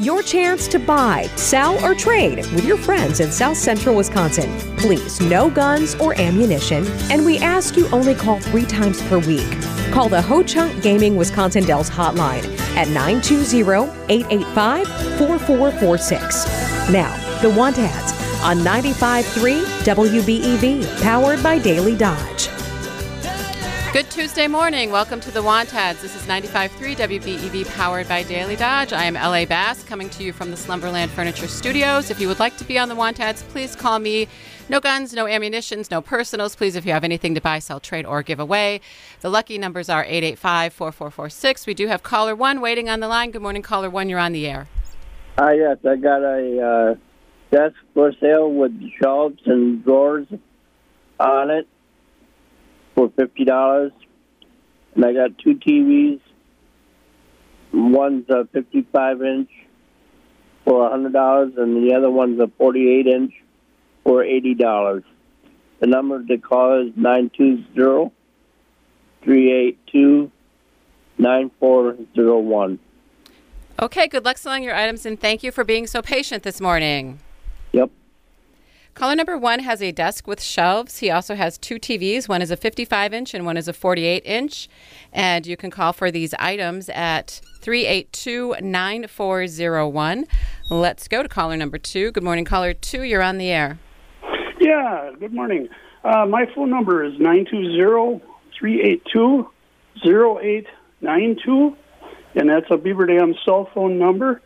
Your chance to buy, sell, or trade with your friends in South Central Wisconsin. Please, no guns or ammunition, and we ask you only call three times per week. Call the Ho Chunk Gaming Wisconsin Dells hotline at 920-885-4446. Now, the want ads on 95.3 WBEV, powered by Daily Dodge. Good Tuesday morning. Welcome to the Want Ads. This is 95.3 WBEV powered by Daily Dodge. I am LA Bass coming to you from the Slumberland Furniture Studios. If you would like to be on the Want Ads, please call me. No guns, no ammunitions, no personals. Please, if you have anything to buy, sell, trade, or give away. The lucky numbers are 885 4446. We do have caller one waiting on the line. Good morning, caller one. You're on the air. Uh, yes, I got a uh, desk for sale with shelves and drawers on it for fifty dollars, and I got two TVs. One's a fifty-five inch for a hundred dollars, and the other one's a forty-eight inch for eighty dollars. The number to call is nine two zero three eight two nine four zero one. Okay, good luck selling your items and thank you for being so patient this morning. Caller number one has a desk with shelves. He also has two TVs. One is a 55 inch and one is a 48 inch. And you can call for these items at 382 9401. Let's go to caller number two. Good morning, caller two. You're on the air. Yeah, good morning. Uh, my phone number is 920 382 0892, and that's a Beaver Dam cell phone number.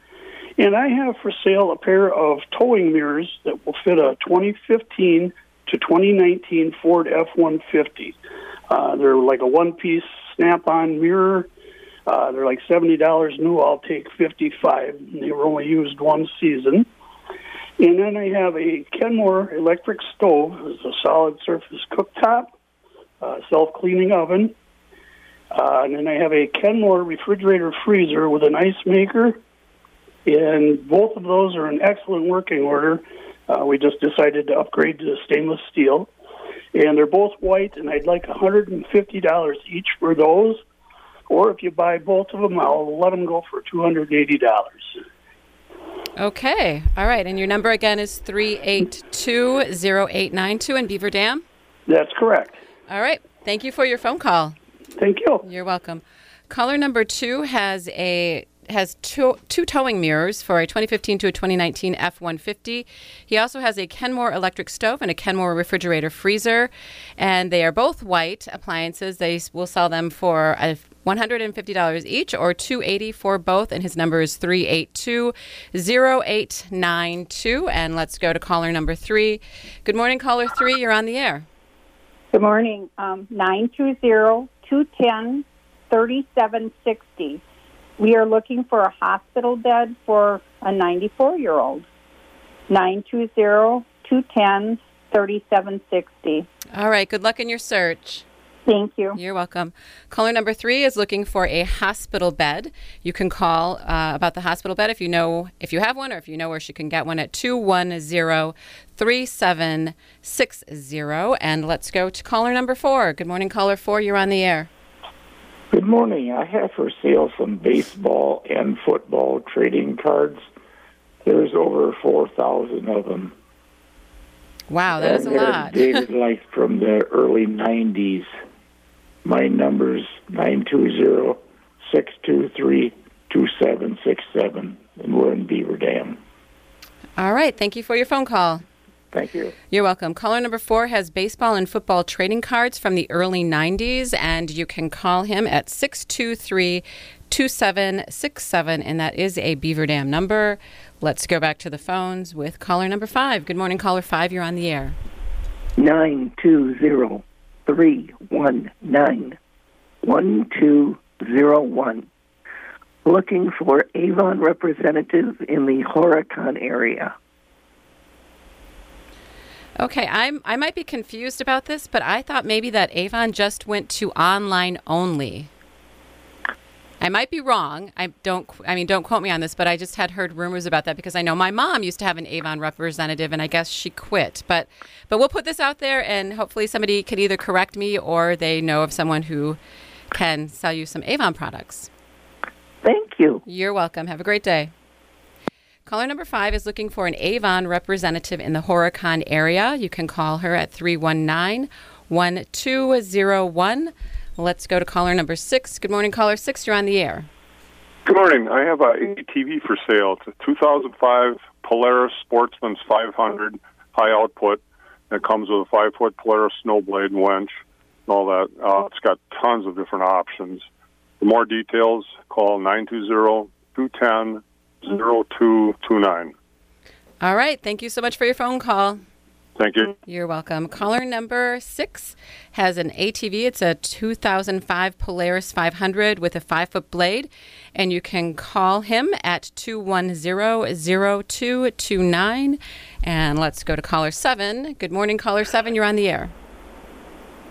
And I have for sale a pair of towing mirrors that will fit a 2015 to 2019 Ford F 150. Uh, they're like a one piece snap on mirror. Uh, they're like $70 new. I'll take 55 They were only used one season. And then I have a Kenmore electric stove. It's a solid surface cooktop, uh, self cleaning oven. Uh, and then I have a Kenmore refrigerator freezer with an ice maker and both of those are in excellent working order. Uh, we just decided to upgrade to stainless steel, and they're both white, and I'd like $150 each for those. Or if you buy both of them, I'll let them go for $280. Okay. All right. And your number again is three eight two zero eight nine two in Beaver Dam? That's correct. All right. Thank you for your phone call. Thank you. You're welcome. Caller number two has a has two, two towing mirrors for a 2015 to a 2019 F-150. He also has a Kenmore electric stove and a Kenmore refrigerator freezer, and they are both white appliances. They will sell them for a $150 each or 280 for both and his number is 382-0892 and let's go to caller number 3. Good morning caller 3, you're on the air. Good morning. Um, 920-210-3760. We are looking for a hospital bed for a 94 year old. 920 210 3760. All right. Good luck in your search. Thank you. You're welcome. Caller number three is looking for a hospital bed. You can call uh, about the hospital bed if you know if you have one or if you know where she can get one at 210 3760. And let's go to caller number four. Good morning, caller four. You're on the air. Good morning. I have for sale some baseball and football trading cards. There's over 4,000 of them. Wow, that is a lot. dated like from the early 90s. My number's 920 623 2767, and we're in Beaver Dam. All right. Thank you for your phone call. Thank you. You're welcome. Caller number four has baseball and football trading cards from the early 90s, and you can call him at 623 2767, and that is a Beaver Dam number. Let's go back to the phones with caller number five. Good morning, caller five. You're on the air. 920 319 1201. Looking for Avon representative in the Horicon area. Okay, I'm I might be confused about this, but I thought maybe that Avon just went to online only. I might be wrong. I don't I mean don't quote me on this, but I just had heard rumors about that because I know my mom used to have an Avon representative and I guess she quit. But but we'll put this out there and hopefully somebody can either correct me or they know of someone who can sell you some Avon products. Thank you. You're welcome. Have a great day. Caller number five is looking for an Avon representative in the Horicon area. You can call her at 319 1201. Let's go to caller number six. Good morning, caller six. You're on the air. Good morning. I have a ATV for sale. It's a 2005 Polaris Sportsman's 500 high output. It comes with a five foot Polaris snowblade and winch and all that. Uh, it's got tons of different options. For more details, call 920 210 0229. All right. Thank you so much for your phone call. Thank you. You're welcome. Caller number six has an ATV. It's a 2005 Polaris 500 with a five foot blade. And you can call him at 210 0229. And let's go to caller seven. Good morning, caller seven. You're on the air.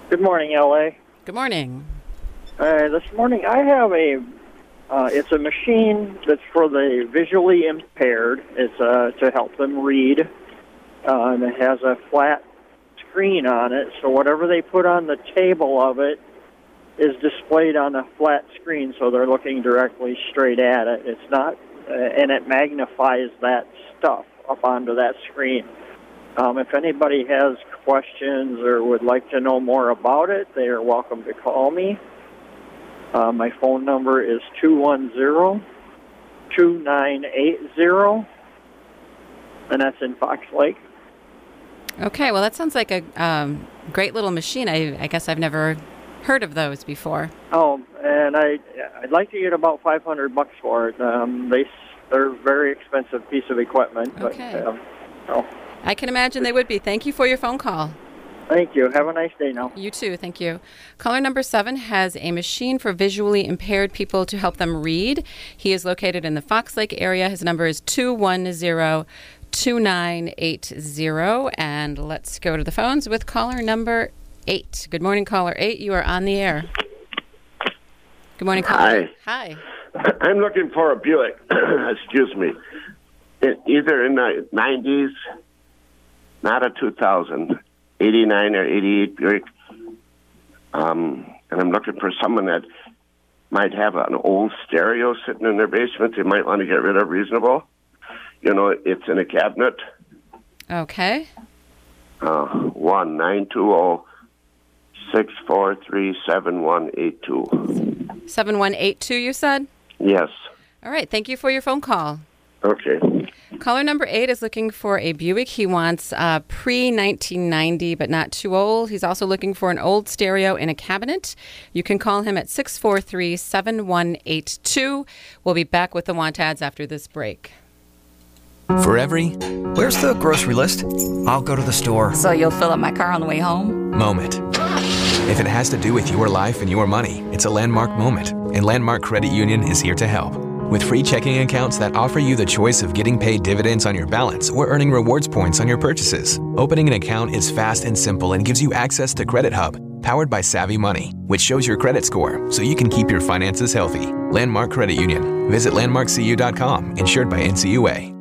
Good morning, LA. Good morning. Uh, this morning I have a. Uh, it's a machine that's for the visually impaired. It's uh, to help them read, uh, and it has a flat screen on it. So whatever they put on the table of it is displayed on a flat screen, so they're looking directly straight at it. It's not, uh, and it magnifies that stuff up onto that screen. Um, if anybody has questions or would like to know more about it, they are welcome to call me. Uh, my phone number is 210 2980, and that's in Fox Lake. Okay. Well, that sounds like a um, great little machine. I, I guess I've never heard of those before. Oh, and I I'd like to get about 500 bucks for it. Um, they they're a very expensive piece of equipment, but Okay. um, oh, I can imagine they would be. Thank you for your phone call. Thank you. Have a nice day now. You too. Thank you. Caller number seven has a machine for visually impaired people to help them read. He is located in the Fox Lake area. His number is 210 2980. And let's go to the phones with caller number eight. Good morning, caller eight. You are on the air. Good morning, caller. Hi. I'm looking for a Buick. Excuse me. Either in the 90s, not a 2000, 89 or 88 Buick. Um, and I'm looking for someone that might have an old stereo sitting in their basement they might want to get rid of reasonable. You know, it's in a cabinet. Okay. Uh, one nine two zero six four three seven one eight two. 7182, you said? Yes. All right. Thank you for your phone call. Okay. Caller number eight is looking for a Buick. He wants uh, pre 1990, but not too old. He's also looking for an old stereo in a cabinet. You can call him at 643 7182. We'll be back with the want ads after this break. For every Where's the grocery list? I'll go to the store. So you'll fill up my car on the way home? moment. If it has to do with your life and your money, it's a landmark moment, and Landmark Credit Union is here to help. With free checking accounts that offer you the choice of getting paid dividends on your balance or earning rewards points on your purchases. Opening an account is fast and simple and gives you access to Credit Hub, powered by Savvy Money, which shows your credit score so you can keep your finances healthy. Landmark Credit Union. Visit landmarkcu.com, insured by NCUA.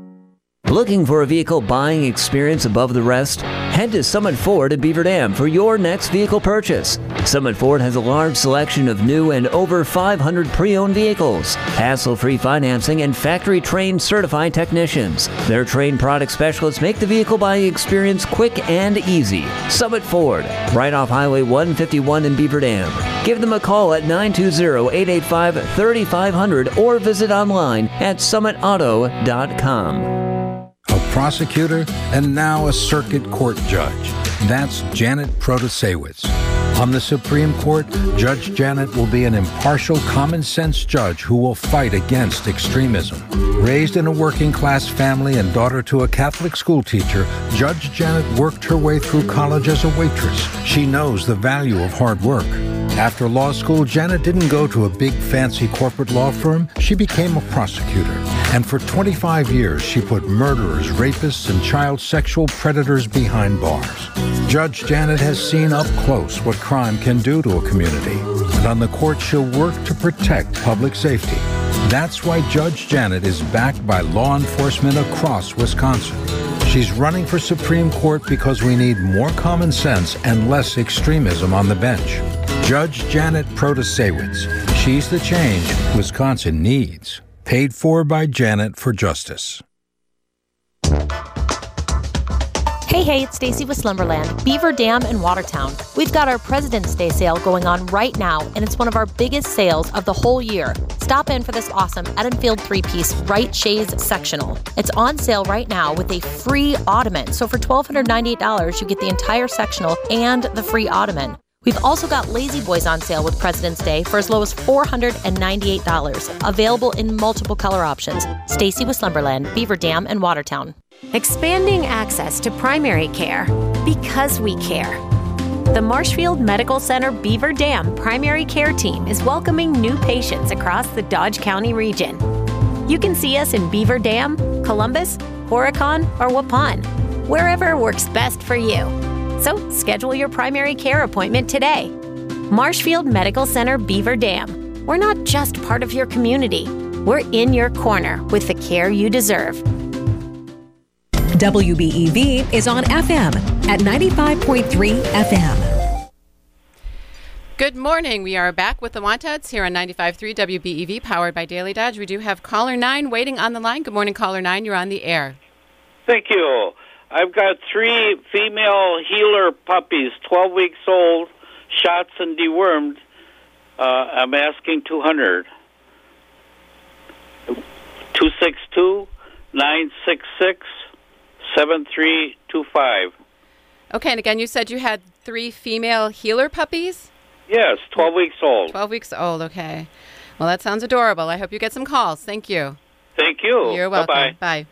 Looking for a vehicle buying experience above the rest? Head to Summit Ford at Beaver Dam for your next vehicle purchase. Summit Ford has a large selection of new and over 500 pre owned vehicles, hassle free financing, and factory trained certified technicians. Their trained product specialists make the vehicle buying experience quick and easy. Summit Ford, right off Highway 151 in Beaver Dam. Give them a call at 920 885 3500 or visit online at summitauto.com. prosecutor, and now a circuit court judge. That's Janet Protasewicz. On the Supreme Court, Judge Janet will be an impartial, common sense judge who will fight against extremism. Raised in a working class family and daughter to a Catholic school teacher, Judge Janet worked her way through college as a waitress. She knows the value of hard work. After law school, Janet didn't go to a big fancy corporate law firm. She became a prosecutor. And for 25 years, she put murderers, rapists, and child sexual predators behind bars. Judge Janet has seen up close what crime can do to a community. And on the court, she'll work to protect public safety. That's why Judge Janet is backed by law enforcement across Wisconsin. She's running for Supreme Court because we need more common sense and less extremism on the bench. Judge Janet Protasewicz. She's the change Wisconsin needs. Paid for by Janet for Justice. Hey, hey, it's Stacy with Slumberland, Beaver Dam in Watertown. We've got our President's Day sale going on right now, and it's one of our biggest sales of the whole year. Stop in for this awesome Edenfield three piece Right Shays sectional. It's on sale right now with a free ottoman. So for $1,298, you get the entire sectional and the free ottoman. We've also got La-Z-Boys on sale with President's Day for as low as $498. Available in multiple color options. Stacy with Slumberland, Beaver Dam, and Watertown. Expanding access to primary care because we care. The Marshfield Medical Center Beaver Dam Primary Care Team is welcoming new patients across the Dodge County region. You can see us in Beaver Dam, Columbus, Horicon, or Waupun, wherever works best for you. So schedule your primary care appointment today. Marshfield Medical Center Beaver Dam. We're not just part of your community, we're in your corner with the care you deserve. WBEV is on FM at 95.3 FM. Good morning. We are back with the Wantads here on 95.3 WBEV, powered by Daily Dodge. We do have caller nine waiting on the line. Good morning, caller nine. You're on the air. Thank you. I've got three female heeler puppies, 12 weeks old, shots and dewormed. Uh, I'm asking 200. 262 966 7325. Okay, and again, you said you had three female heeler puppies? Yes, 12 weeks old. 12 weeks old, okay. Well, that sounds adorable. I hope you get some calls. Thank you. Thank you. You're welcome. Bye-bye. Bye.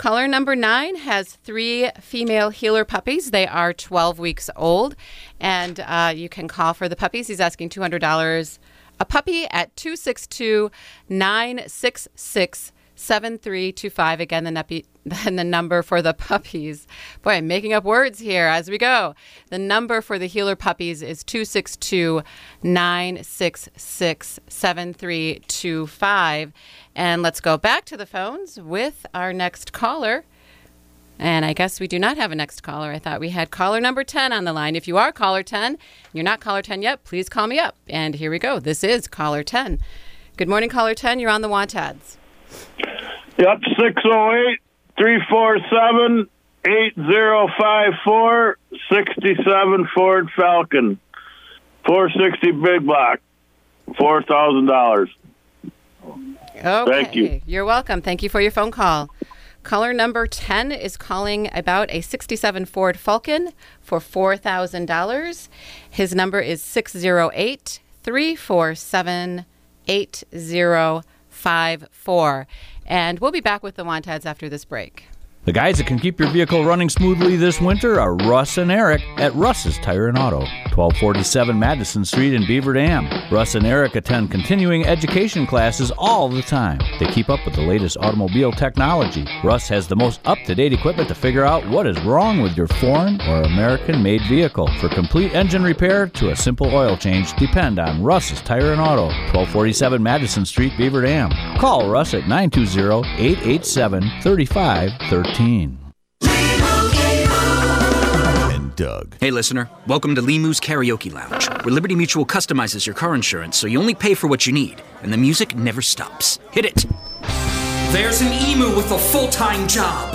Caller number nine has three female heeler puppies. They are 12 weeks old, and uh, you can call for the puppies. He's asking $200 a puppy at 262 966 7325. Again, the, then the number for the puppies. Boy, I'm making up words here as we go. The number for the heeler puppies is 262 966 7325. And let's go back to the phones with our next caller. And I guess we do not have a next caller. I thought we had caller number 10 on the line. If you are caller 10, you're not caller 10 yet, please call me up. And here we go. This is caller 10. Good morning, caller 10. You're on the Wantads. Yep, 608 347 8054 67 Ford Falcon. 460 big block. $4,000. Okay. Thank you. You're welcome. Thank you for your phone call. Caller number 10 is calling about a 67 Ford Falcon for $4,000. His number is 608 347 8054. And we'll be back with the Wantads after this break. The guys that can keep your vehicle running smoothly this winter are Russ and Eric at Russ's Tire and Auto, 1247 Madison Street in Beaver Dam. Russ and Eric attend continuing education classes all the time. They keep up with the latest automobile technology. Russ has the most up to date equipment to figure out what is wrong with your foreign or American made vehicle. For complete engine repair to a simple oil change, depend on Russ's Tire and Auto, 1247 Madison Street, Beaver Dam. Call Russ at 920 887 3513. And Doug. Hey, listener. Welcome to Limu's Karaoke Lounge, where Liberty Mutual customizes your car insurance so you only pay for what you need, and the music never stops. Hit it. There's an emu with a full time job.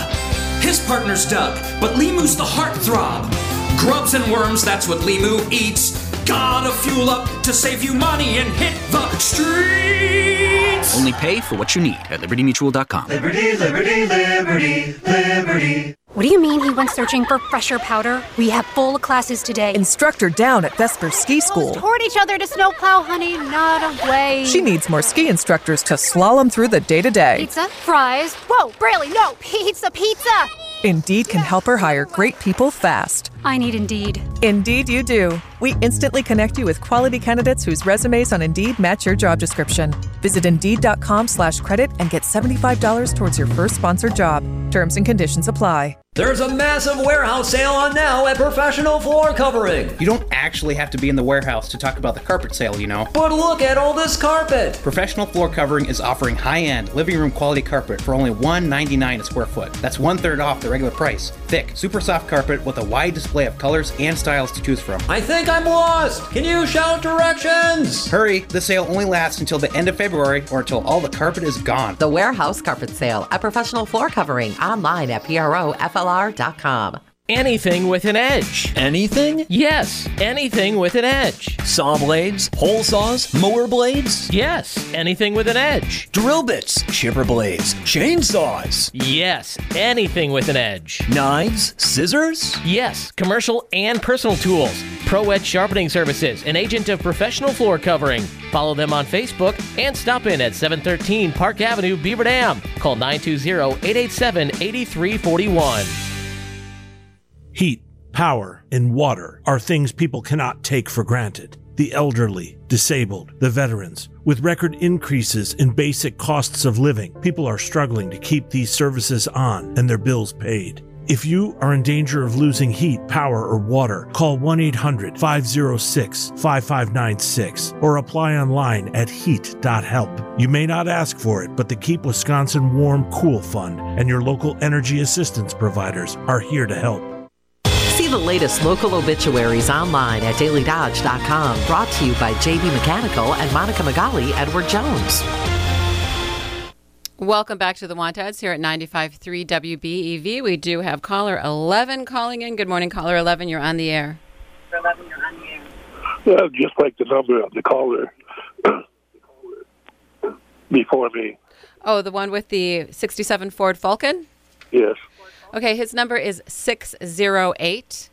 His partner's Doug, but Limu's the heartthrob. Grubs and worms, that's what Limu eats. Gotta fuel up to save you money and hit the streets. Only pay for what you need at libertymutual.com. Liberty, liberty, liberty, liberty. What do you mean he went searching for fresher powder? We have full classes today. Instructor down at Vesper Ski School. Toward each other to snowplow, honey, not away. She needs more ski instructors to slalom through the day to day. Pizza, fries. Whoa, Braley, no, pizza, pizza. Indeed can help her hire great people fast. I need Indeed. Indeed, you do. We instantly connect you with quality candidates whose resumes on Indeed match your job description. Visit Indeed.com slash credit and get $75 towards your first sponsored job. Terms and conditions apply. There's a massive warehouse sale on now at Professional Floor Covering. You don't actually have to be in the warehouse to talk about the carpet sale, you know. But look at all this carpet. Professional Floor Covering is offering high-end living room quality carpet for only $1.99 a square foot. That's one third off the regular price. Thick, super soft carpet with a wide display of colors and styles to choose from. I think I'm lost. Can you shout directions? Hurry, the sale only lasts until the end of February or until all the carpet is gone. The Warehouse Carpet Sale, a professional floor covering, online at PROFLR.com. Anything with an edge. Anything? Yes, anything with an edge. Saw blades, hole saws, mower blades? Yes, anything with an edge. Drill bits, chipper blades, chainsaws? Yes, anything with an edge. Knives, scissors? Yes, commercial and personal tools. Pro Edge Sharpening Services, an agent of professional floor covering. Follow them on Facebook and stop in at 713 Park Avenue, Beaver Dam. Call 920 887 8341. Heat, power, and water are things people cannot take for granted. The elderly, disabled, the veterans. With record increases in basic costs of living, people are struggling to keep these services on and their bills paid. If you are in danger of losing heat, power, or water, call 1 800 506 5596 or apply online at heat.help. You may not ask for it, but the Keep Wisconsin Warm Cool Fund and your local energy assistance providers are here to help. See the latest local obituaries online at dailydodge.com. Brought to you by JB Mechanical and Monica Magali Edward Jones. Welcome back to the Wantads here at 95.3 WBEV. We do have caller 11 calling in. Good morning, caller 11. You're on the air. 11, you're on the air. Yeah, just like the number of the caller before me. Oh, the one with the 67 Ford Falcon? Yes. Okay, his number is 608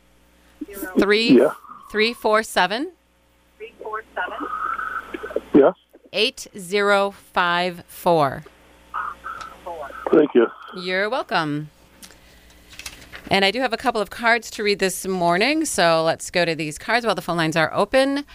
3 Yeah. 347 Yeah. 8054. Thank you. You're welcome. And I do have a couple of cards to read this morning, so let's go to these cards while the phone lines are open.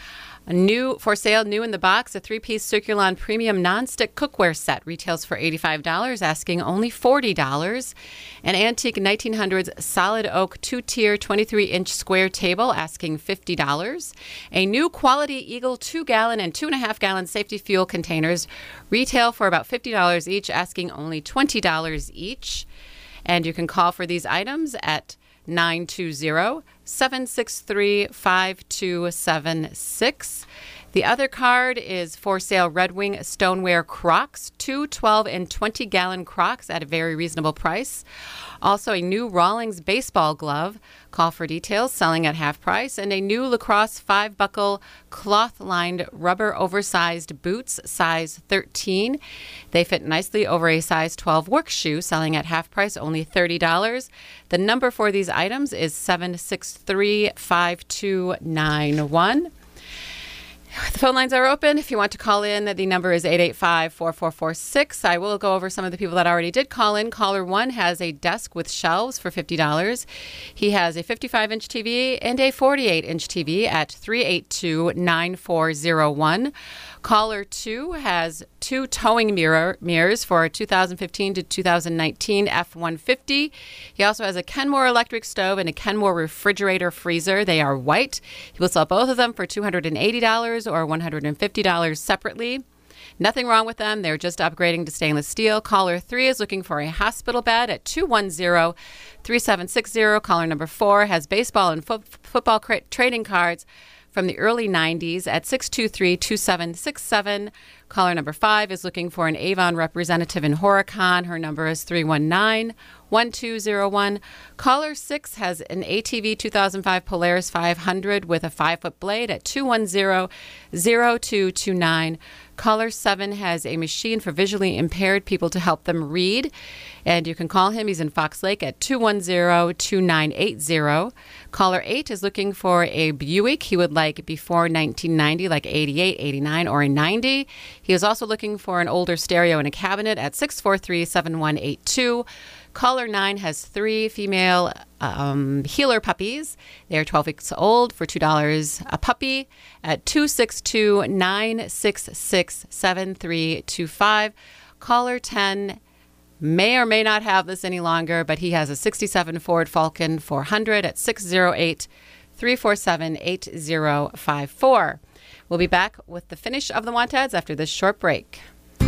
A new for sale, new in the box, a three-piece Circulon Premium Nonstick Cookware Set retails for $85, asking only $40. An antique 1900s solid oak two-tier 23-inch square table, asking $50. A new quality Eagle two-gallon and two-and-a-half-gallon safety fuel containers retail for about $50 each, asking only $20 each. And you can call for these items at 920 763 5276. The other card is for sale Red Wing Stoneware Crocks, two 12 and 20 gallon Crocks at a very reasonable price. Also, a new Rawlings baseball glove. Call for details, selling at half price. And a new lacrosse five buckle cloth lined rubber oversized boots, size 13. They fit nicely over a size 12 work shoe, selling at half price, only $30. The number for these items is 763 5291. The phone lines are open. If you want to call in, the number is 885 4446. I will go over some of the people that already did call in. Caller one has a desk with shelves for $50. He has a 55 inch TV and a 48 inch TV at 382 9401. Caller two has two towing mirror mirrors for a 2015 to 2019 F-150. He also has a Kenmore electric stove and a Kenmore refrigerator freezer. They are white. He will sell both of them for $280 or $150 separately. Nothing wrong with them. They're just upgrading to stainless steel. Caller 3 is looking for a hospital bed at 210 3760. Caller number 4 has baseball and fo- football cra- trading cards from the early 90s at 623 2767. Caller number 5 is looking for an Avon representative in Horicon. Her number is 319 1201. Caller 6 has an ATV 2005 Polaris 500 with a 5 foot blade at 210 0229. Caller 7 has a machine for visually impaired people to help them read. And you can call him. He's in Fox Lake at 210 2980. Caller 8 is looking for a Buick he would like before 1990, like 88, 89, or a 90. He is also looking for an older stereo in a cabinet at 643 7182. Caller 9 has three female um, heeler puppies. They are 12 weeks old for $2 a puppy at 262 966 7325. Caller 10 may or may not have this any longer, but he has a 67 Ford Falcon 400 at 608 347 8054. We'll be back with the finish of the Wantads after this short break.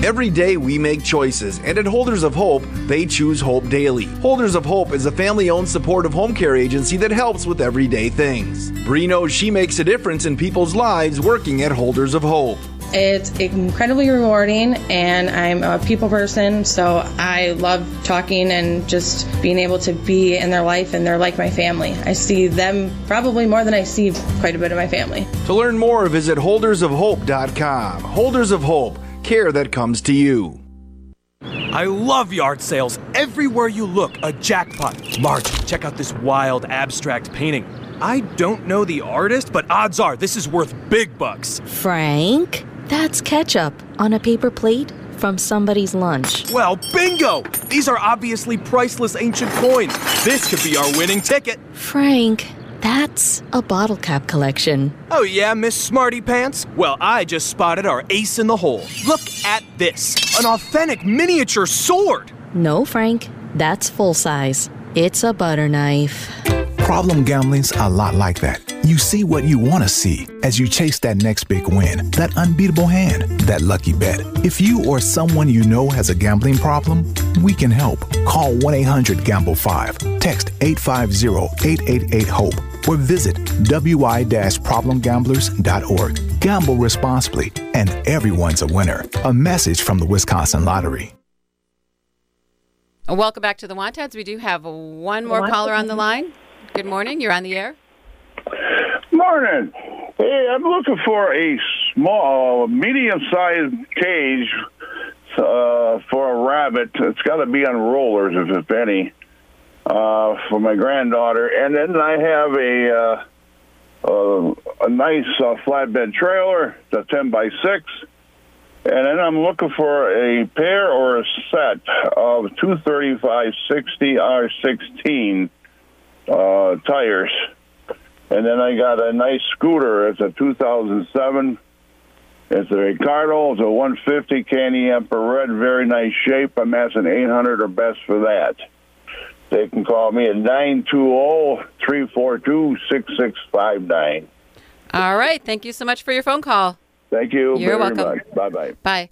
Every day we make choices, and at Holders of Hope, they choose Hope Daily. Holders of Hope is a family owned supportive home care agency that helps with everyday things. Bree knows she makes a difference in people's lives working at Holders of Hope. It's incredibly rewarding, and I'm a people person, so I love talking and just being able to be in their life, and they're like my family. I see them probably more than I see quite a bit of my family. To learn more, visit holdersofhope.com. Holders of Hope, care that comes to you. I love yard sales. Everywhere you look, a jackpot. Marge, check out this wild abstract painting. I don't know the artist, but odds are this is worth big bucks. Frank, that's ketchup on a paper plate from somebody's lunch. Well, bingo! These are obviously priceless ancient coins. This could be our winning ticket. Frank, that's a bottle cap collection. Oh, yeah, Miss Smarty Pants? Well, I just spotted our ace in the hole. Look at this an authentic miniature sword. No, Frank, that's full size. It's a butter knife. Problem gambling's a lot like that. You see what you want to see as you chase that next big win, that unbeatable hand, that lucky bet. If you or someone you know has a gambling problem, we can help. Call 1 800 Gamble 5, text 850 888 HOPE, or visit wi problemgamblers.org. Gamble responsibly, and everyone's a winner. A message from the Wisconsin Lottery. Welcome back to the Wantads. We do have one more caller on the line. Good morning. You're on the air. Morning. Hey, I'm looking for a small, medium-sized cage uh, for a rabbit. It's got to be on rollers, if, if any, uh, for my granddaughter. And then I have a uh, a nice uh, flatbed trailer, the 10 by 6. And then I'm looking for a pair or a set of 235 60 R16 uh, tires. And then I got a nice scooter. It's a 2007. It's a Ricardo. It's a 150 Candy Emperor Red. Very nice shape. I'm asking 800 or best for that. They can call me at 920-342-6659. All right. Thank you so much for your phone call. Thank you You're welcome. Bye-bye. Bye.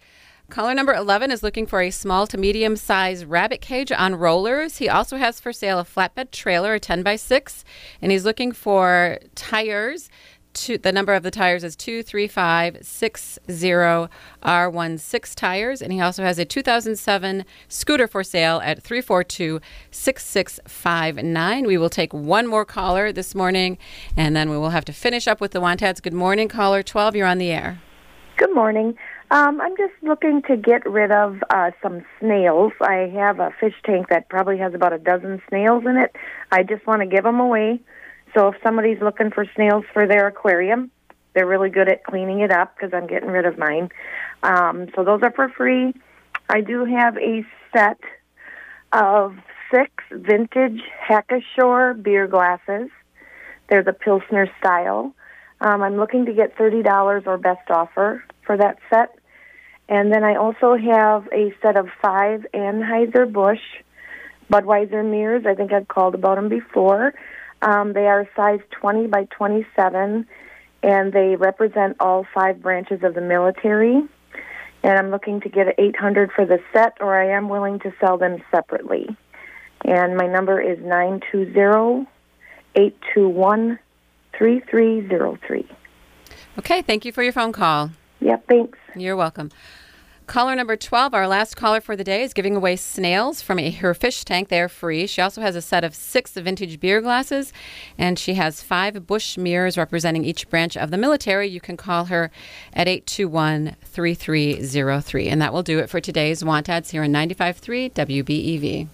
Caller number 11 is looking for a small to medium sized rabbit cage on rollers. He also has for sale a flatbed trailer, a 10 by 6, and he's looking for tires. The number of the tires is 23560 R16 tires, and he also has a 2007 scooter for sale at 342 6659. We will take one more caller this morning, and then we will have to finish up with the Wantads. Good morning, caller 12. You're on the air. Good morning. Um, I'm just looking to get rid of uh, some snails. I have a fish tank that probably has about a dozen snails in it. I just want to give them away. So if somebody's looking for snails for their aquarium, they're really good at cleaning it up because I'm getting rid of mine. Um, so those are for free. I do have a set of six vintage Hacker-Pschorr beer glasses. They're the Pilsner style. Um, I'm looking to get $30 or best offer for that set. And then I also have a set of five Anheuser-Busch Budweiser mirrors. I think I've called about them before. Um, they are size 20 by 27, and they represent all five branches of the military. And I'm looking to get 800 for the set, or I am willing to sell them separately. And my number is 920 821 3303. Okay, thank you for your phone call. Yep, thanks. You're welcome. Caller number 12, our last caller for the day, is giving away snails from a, her fish tank. They're free. She also has a set of six vintage beer glasses, and she has five Busch mirrors representing each branch of the military. You can call her at 821 3303. And that will do it for today's Want Ads here on 95.3 WBEV.